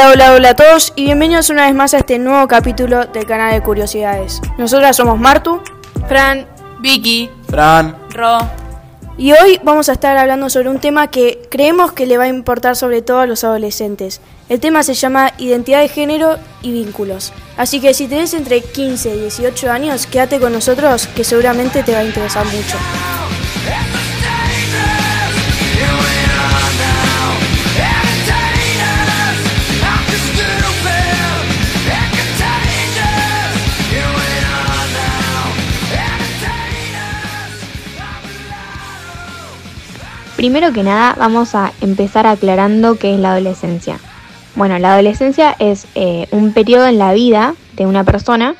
Hola, hola, hola a todos y bienvenidos una vez más a este nuevo capítulo del canal de Curiosidades. Nosotras somos Martu, Fran, Vicky, Fran, Ro. y hoy vamos a estar hablando sobre un tema que creemos que le va a importar sobre todo a los adolescentes. El tema se llama identidad de género y vínculos. Así que si tenés entre 15 y 18 años, quédate con nosotros que seguramente te va a interesar mucho. Primero que nada, vamos a empezar aclarando qué es la adolescencia. Bueno, la adolescencia es eh, un periodo en la vida de una persona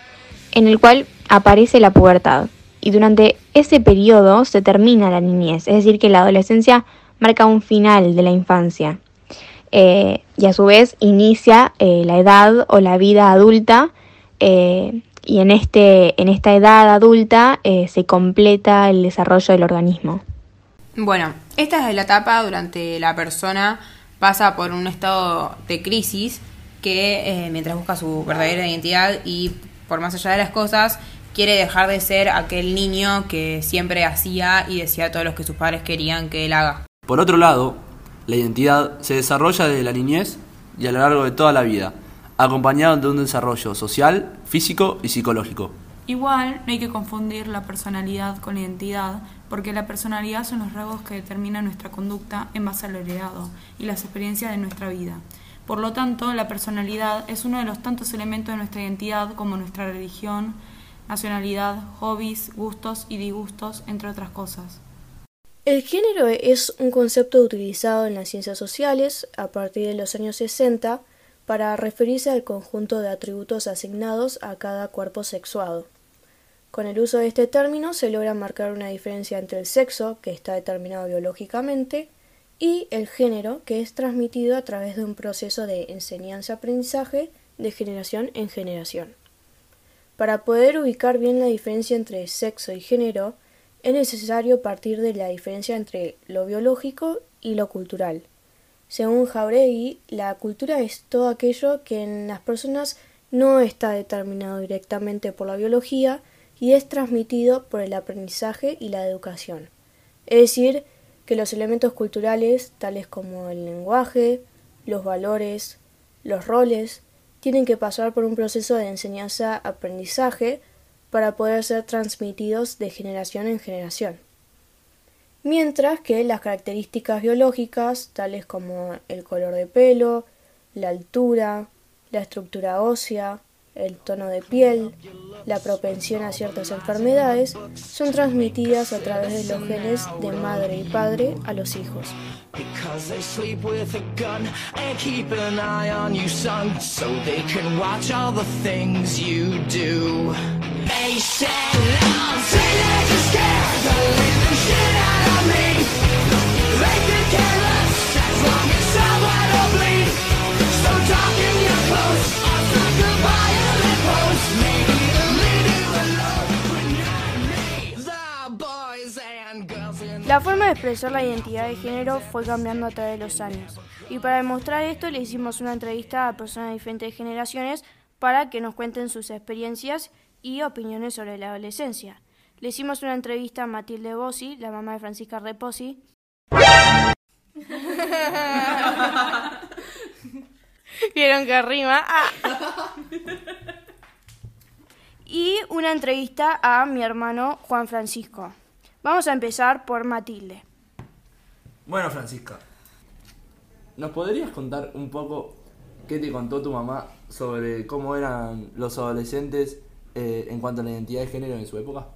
en el cual aparece la pubertad. Y durante ese periodo se termina la niñez, es decir, que la adolescencia marca un final de la infancia. Eh, y a su vez inicia eh, la edad o la vida adulta y en, este, en esta edad adulta se completa el desarrollo del organismo. Bueno, esta es la etapa durante la persona pasa por un estado de crisis que eh, mientras busca su verdadera identidad y por más allá de las cosas quiere dejar de ser aquel niño que siempre hacía y decía todo lo que sus padres querían que él haga. Por otro lado, la identidad se desarrolla desde la niñez y a lo largo de toda la vida, acompañado de un desarrollo social, físico y psicológico. Igual no hay que confundir la personalidad con la identidad, porque la personalidad son los rasgos que determinan nuestra conducta en base al heredado y las experiencias de nuestra vida. Por lo tanto, la personalidad es uno de los tantos elementos de nuestra identidad como nuestra religión, nacionalidad, hobbies, gustos y disgustos, entre otras cosas. El género es un concepto utilizado en las ciencias sociales a partir de los años 60 para referirse al conjunto de atributos asignados a cada cuerpo sexuado. Con el uso de este término se logra marcar una diferencia entre el sexo, que está determinado biológicamente, y el género, que es transmitido a través de un proceso de enseñanza-aprendizaje de generación en generación. Para poder ubicar bien la diferencia entre sexo y género, es necesario partir de la diferencia entre lo biológico y lo cultural. Según Jauregui, la cultura es todo aquello que en las personas no está determinado directamente por la biología, y es transmitido por el aprendizaje y la educación. Es decir, que los elementos culturales, tales como el lenguaje, los valores, los roles, tienen que pasar por un proceso de enseñanza-aprendizaje para poder ser transmitidos de generación en generación. Mientras que las características biológicas, tales como el color de pelo, la altura, la estructura ósea, el tono de piel, la propensión a ciertas enfermedades, son transmitidas a través de los genes de madre y padre a los hijos. De expresar la identidad de género fue cambiando a través de los años. Y para demostrar esto le hicimos una entrevista a personas de diferentes generaciones para que nos cuenten sus experiencias y opiniones sobre la adolescencia. Le hicimos una entrevista a Matilde Bossi, la mamá de Francisca Reposi. ¿Vieron que rima? Ah. Y una entrevista a mi hermano Juan Francisco. Vamos a empezar por Matilde. Bueno, Francisca, ¿nos podrías contar un poco qué te contó tu mamá sobre cómo eran los adolescentes eh, en cuanto a la identidad de género en su época?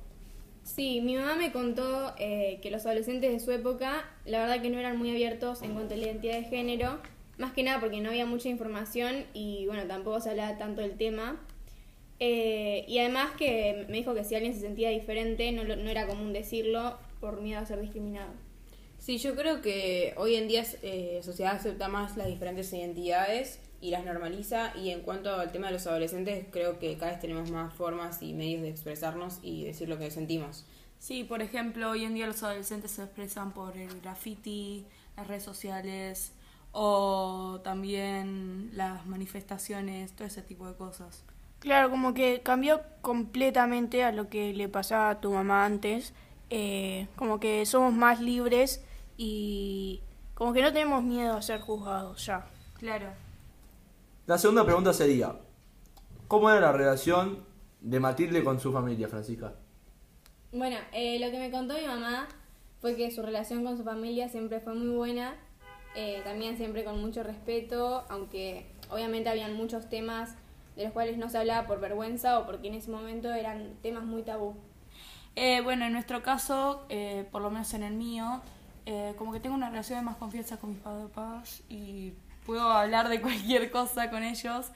Sí, mi mamá me contó eh, que los adolescentes de su época, la verdad que no eran muy abiertos en cuanto a la identidad de género, más que nada porque no había mucha información y bueno, tampoco se hablaba tanto del tema. Eh, y además que me dijo que si alguien se sentía diferente no, no era común decirlo por miedo a ser discriminado. Sí, yo creo que hoy en día eh, la sociedad acepta más las diferentes identidades y las normaliza y en cuanto al tema de los adolescentes creo que cada vez tenemos más formas y medios de expresarnos y decir lo que sentimos. Sí, por ejemplo, hoy en día los adolescentes se expresan por el graffiti, las redes sociales o también las manifestaciones, todo ese tipo de cosas. Claro, como que cambió completamente a lo que le pasaba a tu mamá antes. Eh, como que somos más libres y como que no tenemos miedo a ser juzgados ya. Claro. La segunda pregunta sería, ¿cómo era la relación de Matilde con su familia, Francisca? Bueno, eh, lo que me contó mi mamá fue que su relación con su familia siempre fue muy buena, eh, también siempre con mucho respeto, aunque obviamente habían muchos temas de los cuales no se hablaba por vergüenza o porque en ese momento eran temas muy tabú. Eh, bueno, en nuestro caso, eh, por lo menos en el mío, eh, como que tengo una relación de más confianza con mis papás y puedo hablar de cualquier cosa con ellos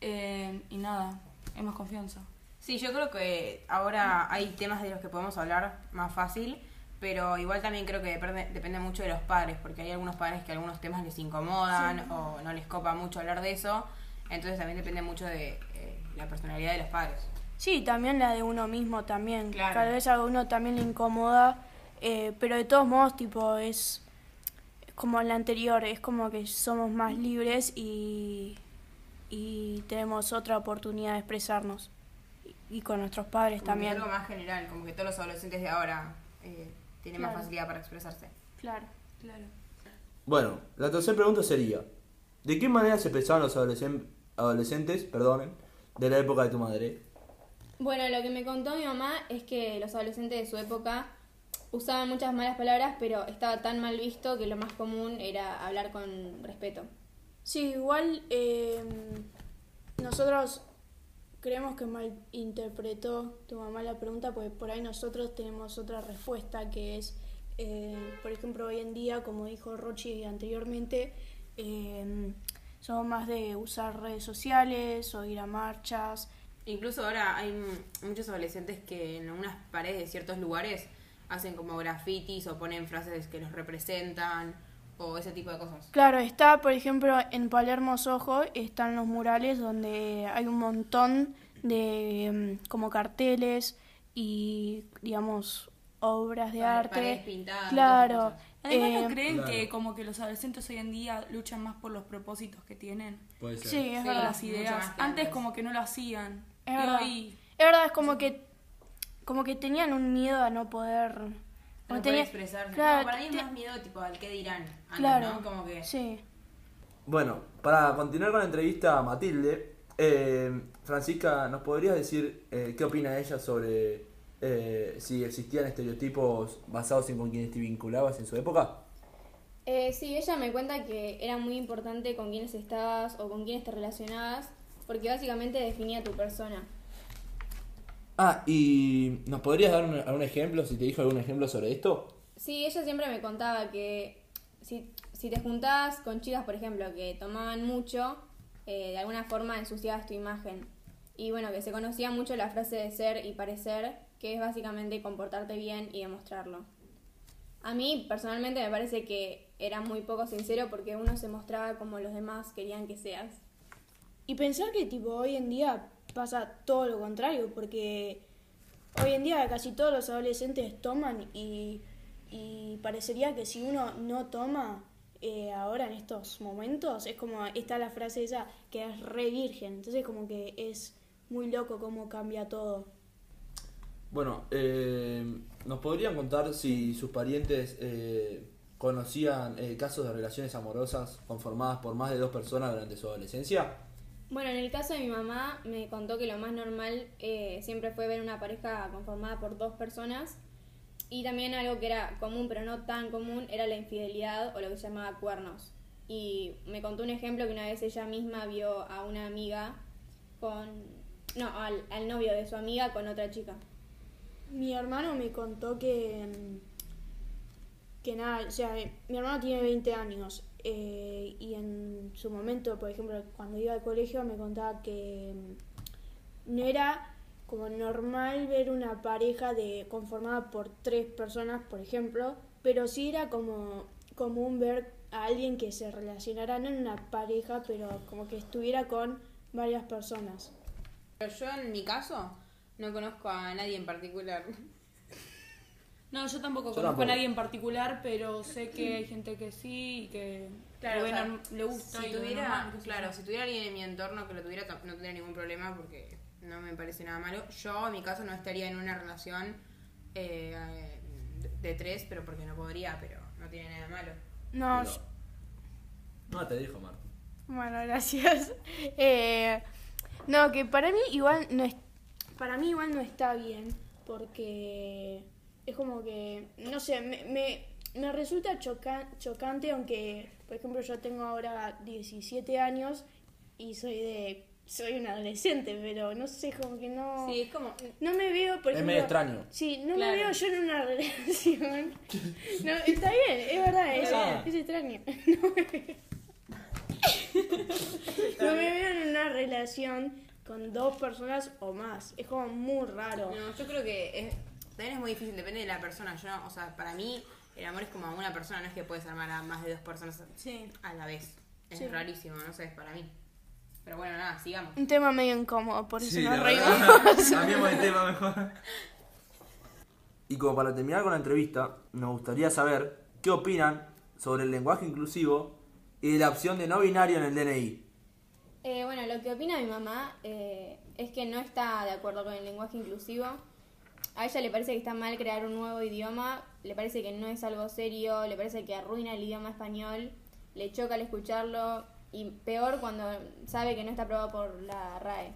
eh, y nada, es más confianza. Sí, yo creo que ahora hay temas de los que podemos hablar más fácil, pero igual también creo que depende, depende mucho de los padres, porque hay algunos padres que algunos temas les incomodan o no les copa mucho hablar de eso, entonces también depende mucho de eh, la personalidad de los padres. Sí, también la de uno mismo también. Claro. Tal vez a uno también le incomoda, eh, pero de todos modos, tipo, es, como la anterior, es como que somos más libres y, y tenemos otra oportunidad de expresarnos. Y, y con nuestros padres Como también. algo más general, como que todos los adolescentes de ahora eh, tienen más facilidad para expresarse. Claro. Claro. Bueno, la tercera pregunta sería, ¿de qué manera se expresaban los adolescen- adolescentes perdonen, de la época de tu madre? Bueno, lo que me contó mi mamá es que los adolescentes de su época usaban muchas malas palabras, pero estaba tan mal visto que lo más común era hablar con respeto. Sí, igual eh, nosotros creemos que malinterpretó tu mamá la pregunta, porque por ahí nosotros tenemos otra respuesta que es, eh, por ejemplo, hoy en día, como dijo Rochi anteriormente, eh, somos más de usar redes sociales o ir a marchas. Incluso ahora hay muchos adolescentes que en unas paredes de ciertos lugares hacen como grafitis o ponen frases que los representan o ese tipo de cosas. Claro, está, por ejemplo, en Palermo Sojo están los murales donde hay un montón de mm, como carteles y, digamos, obras de Pare- arte. pintadas, Claro. Además, ¿no eh, creen Claro. que como que los adolescentes hoy en día luchan más por los propósitos que tienen? Puede Sí, es Sí, verdad. las ideas. Antes como que no lo hacían. Es verdad. hoy- Es verdad, es como que como que tenían un miedo a no poder No tenía- expresarse. Claro, No, para mí es te- más miedo tipo al que dirán. Antes, claro. ¿no? Como que Sí. Bueno, para continuar con la entrevista a Matilde, eh, Francisca, ¿nos podrías decir eh, qué opina ella sobre eh, si existían estereotipos basados en con quienes te vinculabas en su época? Eh, sí, ella me cuenta que era muy importante con quiénes estabas o con quiénes te relacionabas, porque básicamente definía tu persona. Ah, ¿y nos podrías dar un, algún ejemplo, si te dijo algún ejemplo sobre esto? Sí, ella siempre me contaba que si, si te juntabas con chicas, por ejemplo, que tomaban mucho, eh, de alguna forma ensuciabas tu imagen. Y bueno, que se conocía mucho la frase de ser y parecer, que es básicamente comportarte bien y demostrarlo. A mí personalmente me parece que era muy poco sincero porque uno se mostraba como los demás querían que seas. Y pensar que tipo hoy en día pasa todo lo contrario, porque hoy en día casi todos los adolescentes toman y, y parecería que si uno no toma eh, ahora en estos momentos, es como está la frase esa que es re virgen, entonces como que es muy loco cómo cambia todo. Bueno, eh, ¿nos podrían contar si sus parientes eh, conocían eh, casos de relaciones amorosas conformadas por más de dos personas durante su adolescencia? Bueno, en el caso de mi mamá me contó que lo más normal eh, siempre fue ver una pareja conformada por dos personas y también algo que era común pero no tan común era la infidelidad o lo que se llamaba cuernos. Y me contó un ejemplo que una vez ella misma vio a una amiga con... no, al, al novio de su amiga con otra chica. Mi hermano me contó que, que nada, o sea, mi hermano tiene 20 años eh, y en su momento, por ejemplo, cuando iba al colegio me contaba que mm, no era como normal ver una pareja de conformada por tres personas, por ejemplo, pero sí era como común ver a alguien que se relacionara no en una pareja, pero como que estuviera con varias personas. Pero yo en mi caso no conozco a nadie en particular. No, yo tampoco Yo conozco tampoco. a nadie en particular, pero sé que hay gente que sí y que Claro, o sea, norm- le gusta. Si y lo ve tuviera, normal, qué sé claro, yo. si tuviera alguien en mi entorno que lo tuviera, tam- no tendría ningún problema porque no me parece nada malo. Yo, en mi caso, no estaría en una relación eh, de, de tres, pero porque no podría, pero no tiene nada de malo. No, Pero- No te dijo, Marta. Bueno, gracias. Eh, no, que para mí igual no es, para mí igual no está bien, porque es como que, no sé, me, me, me resulta choca- chocante, aunque, por ejemplo, yo tengo ahora 17 años y soy de, soy un adolescente, pero no sé, como que no... Sí, es como. No me veo, por Es ejemplo... medio extraño. Sí, no Claro. me veo yo en una relación. No, está bien, es verdad, es, Ah. es extraño. No me, no me veo en una relación con dos personas o más. Es como muy raro. No, yo creo que es, también es muy difícil, depende de la persona. Yo, o sea, para mí, el amor es como a una persona, no es que puedes amar a más de dos personas Sí. a la vez. Es Sí. rarísimo, no sé, es para mí. Pero bueno, nada, sigamos. Un tema medio incómodo, por eso Sí, nos reímos. Cambiemos de tema mejor. Y como para terminar con la entrevista, nos gustaría saber qué opinan sobre el lenguaje inclusivo y de la opción de no binario en el DNI. Eh, bueno, lo que opina mi mamá eh, es que no está de acuerdo con el lenguaje inclusivo. A ella le parece que está mal crear un nuevo idioma, le parece que no es algo serio, le parece que arruina el idioma español, le choca al escucharlo y peor cuando sabe que no está aprobado por la RAE.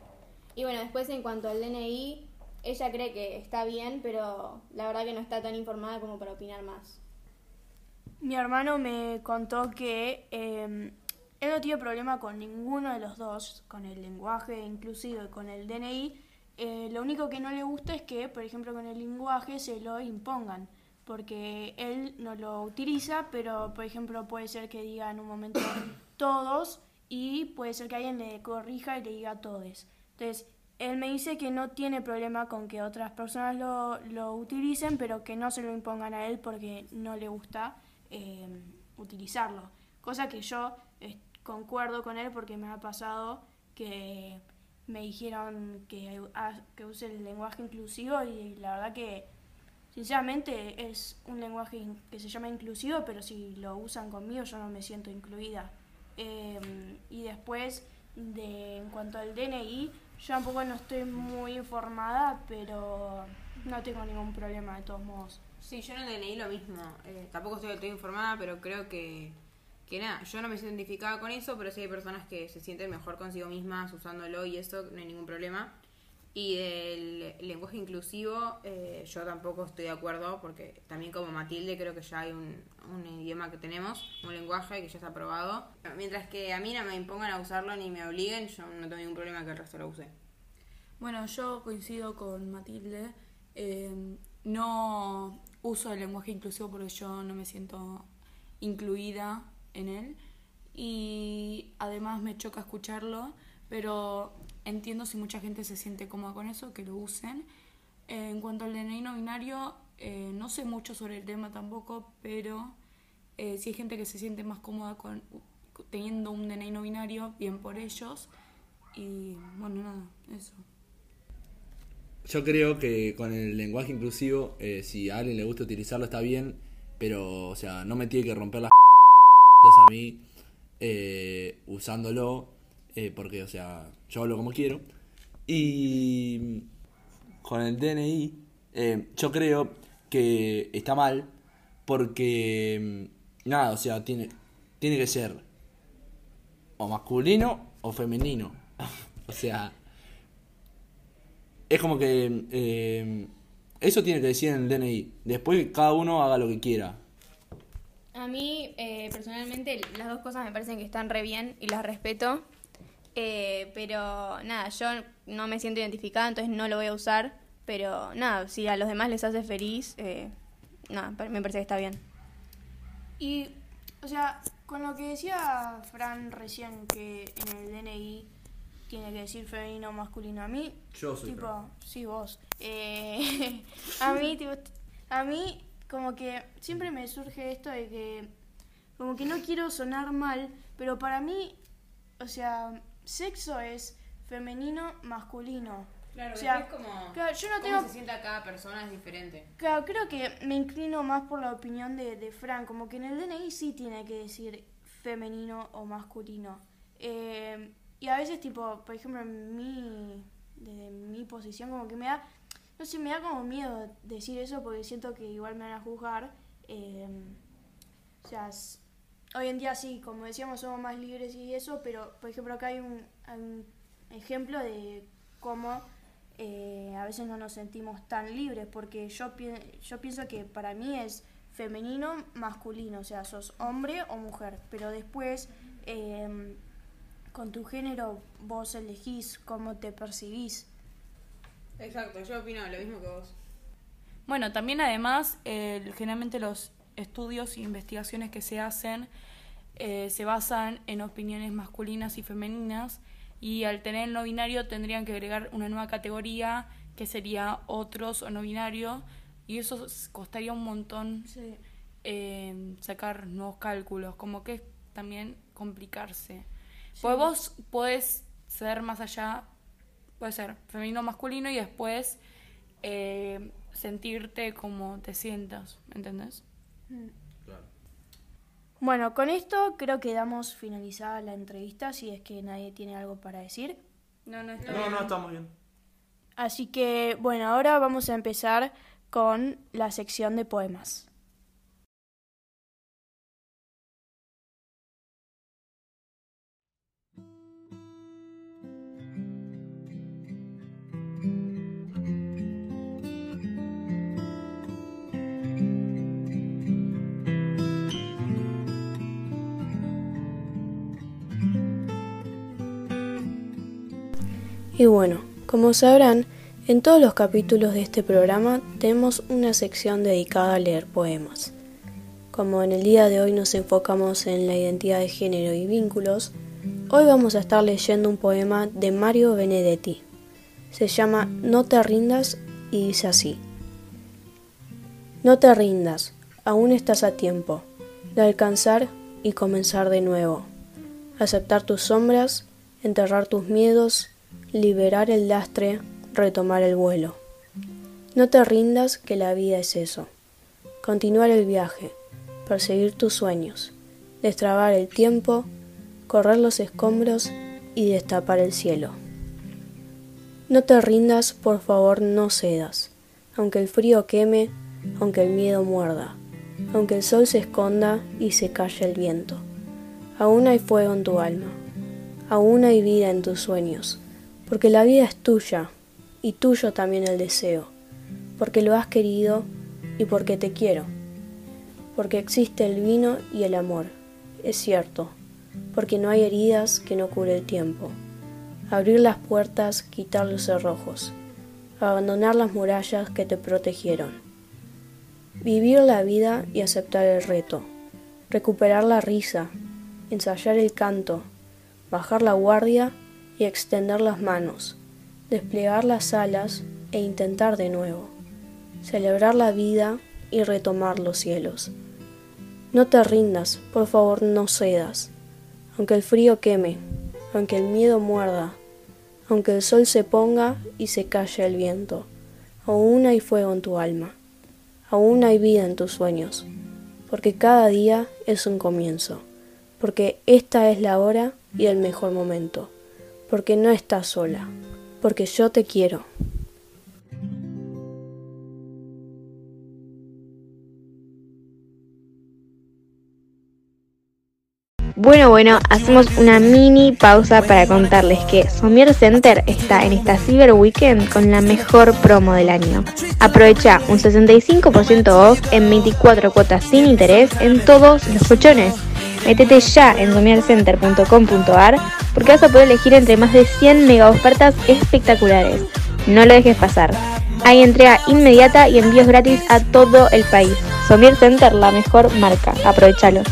Y bueno, después en cuanto al DNI, ella cree que está bien, pero la verdad que no está tan informada como para opinar más. Mi hermano me contó que eh, él no tiene problema con ninguno de los dos, con el lenguaje inclusivo y con el DNI. Eh, lo único que no le gusta es que, por ejemplo, con el lenguaje se lo impongan, porque él no lo utiliza, pero, por ejemplo, puede ser que diga en un momento todos y puede ser que alguien le corrija y le diga todes. Entonces, él me dice que no tiene problema con que otras personas lo, lo utilicen, pero que no se lo impongan a él porque no le gusta eh, utilizarlo. Cosa que yo eh, concuerdo con él porque me ha pasado que me dijeron que, ah, que use el lenguaje inclusivo y la verdad que sinceramente es un lenguaje que se llama inclusivo, pero si lo usan conmigo yo no me siento incluida. Eh, y después, de, en cuanto al DNI, yo tampoco no estoy muy informada, pero no tengo ningún problema de todos modos. Sí, yo en el DNI lo mismo. Eh, tampoco estoy, estoy informada, pero creo que, que nada, yo no me siento identificada con eso, pero sí hay personas que se sienten mejor consigo mismas usándolo y eso, no hay ningún problema. Y del lenguaje inclusivo, eh, yo tampoco estoy de acuerdo, porque también como Matilde creo que ya hay un, un idioma que tenemos, un lenguaje que ya está aprobado. Mientras que a mí no me impongan a usarlo ni me obliguen, yo no tengo ningún problema que el resto lo use. Bueno, yo coincido con Matilde. eh, no uso el lenguaje inclusivo porque yo no me siento incluida en él. Y además me choca escucharlo, pero entiendo si mucha gente se siente cómoda con eso, que lo usen. En cuanto al DNI no binario, eh, no sé mucho sobre el tema tampoco, pero eh, si hay gente que se siente más cómoda con teniendo un DNI no binario, bien por ellos. Y bueno, nada, eso. Yo creo que con el lenguaje inclusivo, eh, si a alguien le gusta utilizarlo está bien, pero, o sea, no me tiene que romper las a mí eh, usándolo, eh, porque, o sea, yo hablo como quiero. Y con el DNI, eh, yo creo que está mal, porque, mm, nada, o sea, tiene, tiene que ser o masculino o femenino. o sea, es como que eso tiene que decir en el DNI. Después cada uno haga lo que quiera. A mí, eh, personalmente, las dos cosas me parecen que están re bien y las respeto. Eh, pero nada, yo no me siento identificada, entonces no lo voy a usar. Pero nada, si a los demás les hace feliz, eh, nada, me parece que está bien. Y, o sea, con lo que decía Fran recién, que en el DNI tiene que decir femenino o masculino, a mí, Yo soy tipo, Fran. sí, vos. Eh, a mí, tipo, a mí, como que siempre me surge esto de que, como que no quiero sonar mal, pero para mí, o sea, sexo es femenino, masculino. Claro, O sea, es como. claro, yo no cómo tengo- se sienta cada persona es diferente. Claro, creo que me inclino más por la opinión de, de Fran, como que en el DNI sí tiene que decir femenino o masculino. Eh, y a veces, tipo, por ejemplo, en mi, desde mi posición, como que me da, no sé, me da como miedo decir eso porque siento que igual me van a juzgar. Eh, o sea, hoy en día sí, como decíamos, somos más libres y eso, pero, por ejemplo, acá hay un, hay un ejemplo de cómo eh, a veces no nos sentimos tan libres, porque yo, pi- yo pienso que para mí es femenino, masculino, o sea, sos hombre o mujer, pero después eh, con tu género vos elegís cómo te percibís. Exacto, yo opino lo mismo que vos. Bueno, también además, eh, generalmente los estudios e investigaciones que se hacen eh, se basan en opiniones masculinas y femeninas y al tener el no binario tendrían que agregar una nueva categoría que sería otros o no binario y eso costaría un montón Sí. eh, sacar nuevos cálculos, como que es también complicarse. Pues vos podés ser más allá, puede ser femenino o masculino y después eh, sentirte como te sientas, ¿entendés? Claro. Bueno, con esto creo que damos finalizada la entrevista, si es que nadie tiene algo para decir. No, no está No, no, estamos bien. Así que, bueno, ahora vamos a empezar con la sección de poemas. Y bueno, como sabrán, en todos los capítulos de este programa tenemos una sección dedicada a leer poemas. Como en el día de hoy nos enfocamos en la identidad de género y vínculos, hoy vamos a estar leyendo un poema de Mario Benedetti. Se llama No te rindas y dice así. No te rindas, aún estás a tiempo de alcanzar y comenzar de nuevo. Aceptar tus sombras, enterrar tus miedos, liberar el lastre, retomar el vuelo. No te rindas que la vida es eso. Continuar el viaje, perseguir tus sueños, destrabar el tiempo, correr los escombros y destapar el cielo. No te rindas, por favor, no cedas, aunque el frío queme, aunque el miedo muerda, aunque el sol se esconda y se calle el viento. Aún hay fuego en tu alma, aún hay vida en tus sueños, porque la vida es tuya y tuyo también el deseo, porque lo has querido y porque te quiero, porque existe el vino y el amor, es cierto, porque no hay heridas que no cure el tiempo. Abrir las puertas, quitar los cerrojos, abandonar las murallas que te protegieron. Vivir la vida y aceptar el reto, recuperar la risa, ensayar el canto, bajar la guardia y extender las manos, desplegar las alas e intentar de nuevo, celebrar la vida y retomar los cielos. No te rindas, por favor no cedas, aunque el frío queme, aunque el miedo muerda, aunque el sol se ponga y se calle el viento, aún hay fuego en tu alma, aún hay vida en tus sueños, porque cada día es un comienzo, porque esta es la hora y el mejor momento, porque no estás sola, porque yo te quiero. Bueno, bueno, hacemos una mini pausa para contarles que Somier Center está en esta Cyber Weekend con la mejor promo del año. Aprovecha un 65% off en 24 cuotas sin interés en todos los colchones. Métete ya en somiercenter.com.ar porque vas a poder elegir entre más de 100 mega ofertas espectaculares. No lo dejes pasar. Hay entrega inmediata y envíos gratis a todo el país. Somier Center, la mejor marca. Aprovechalo.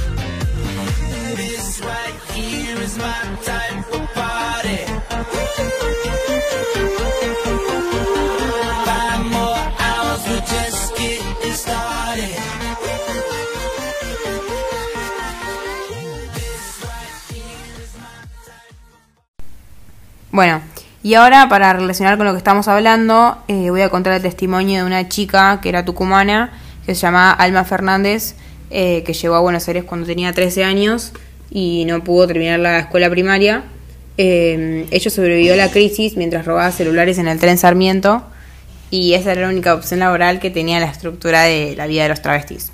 Bueno, Y ahora, para relacionar con lo que estamos hablando, eh, voy a contar el testimonio de una chica que era tucumana, que se llamaba Alma Fernández, eh, que llegó a Buenos Aires cuando tenía 13 años y no pudo terminar la escuela primaria. Eh, ella sobrevivió a la crisis mientras robaba celulares en el tren Sarmiento y esa era la única opción laboral que tenía la estructura de la vida de los travestis.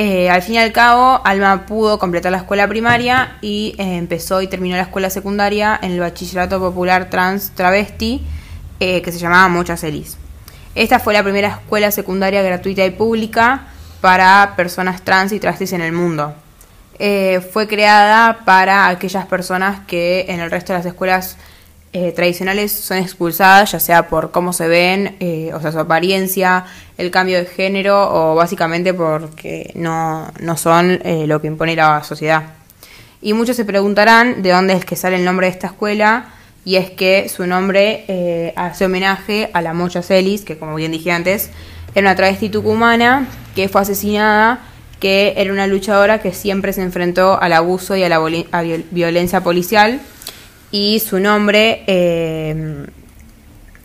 Eh, al fin y al cabo, Alma pudo completar la escuela primaria y eh, empezó y terminó la escuela secundaria en el Bachillerato Popular Trans Travesti, eh, que se llamaba Muchas Elis. Esta fue la primera escuela secundaria gratuita y pública para personas trans y travestis en el mundo. fue creada para aquellas personas que en el resto de las escuelas eh, tradicionales son expulsadas, ya sea por cómo se ven, eh, o sea, su apariencia, el cambio de género o básicamente porque no, no son eh, lo que impone la sociedad. Y muchos se preguntarán de dónde es que sale el nombre de esta escuela y es que su nombre hace homenaje a la Mocha Celis, que como bien dije antes, era una travesti tucumana que fue asesinada, que era una luchadora que siempre se enfrentó al abuso y a la violencia policial y su nombre eh,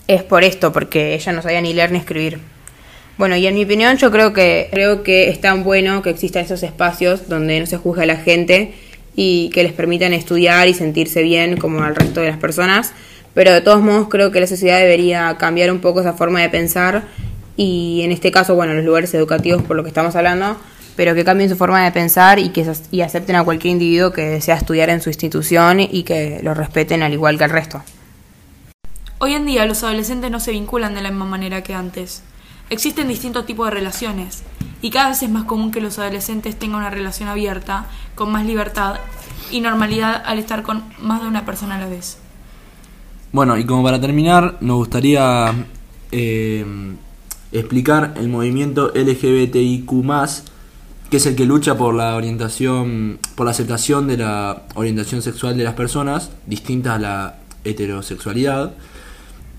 es por esto, porque ella no sabía ni leer ni escribir. Bueno, y en mi opinión yo creo que creo que es tan bueno que existan esos espacios donde no se juzga a la gente y que les permitan estudiar y sentirse bien como al resto de las personas, pero de todos modos creo que la sociedad debería cambiar un poco esa forma de pensar y en este caso, bueno, los lugares educativos por lo que estamos hablando, pero que cambien su forma de pensar y que y acepten a cualquier individuo que desea estudiar en su institución y que lo respeten al igual que el resto. Hoy en día los adolescentes no se vinculan de la misma manera que antes. Existen distintos tipos de relaciones y cada vez es más común que los adolescentes tengan una relación abierta, con más libertad y normalidad al estar con más de una persona a la vez. Bueno, y como para terminar, nos gustaría eh, explicar el movimiento LGBTIQ que es el que lucha por la orientación, por la aceptación de la orientación sexual de las personas distintas a la heterosexualidad.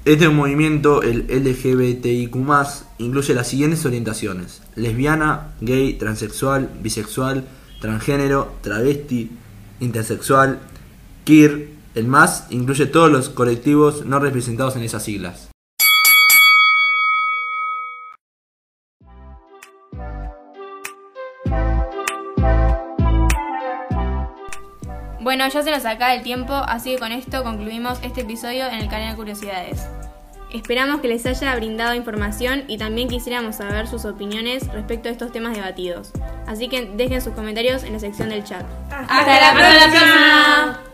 Este movimiento, el LGBTIQ, incluye las siguientes orientaciones: lesbiana, gay, transexual, bisexual, transgénero, travesti, intersexual, queer. El más incluye todos los colectivos no representados en esas siglas. Bueno, ya se nos acaba el tiempo, así que con esto concluimos este episodio en el canal de Curiosidades. Esperamos que les haya brindado información y también quisiéramos saber sus opiniones respecto a estos temas debatidos. Así que dejen sus comentarios en la sección del chat. ¡Hasta, la próxima!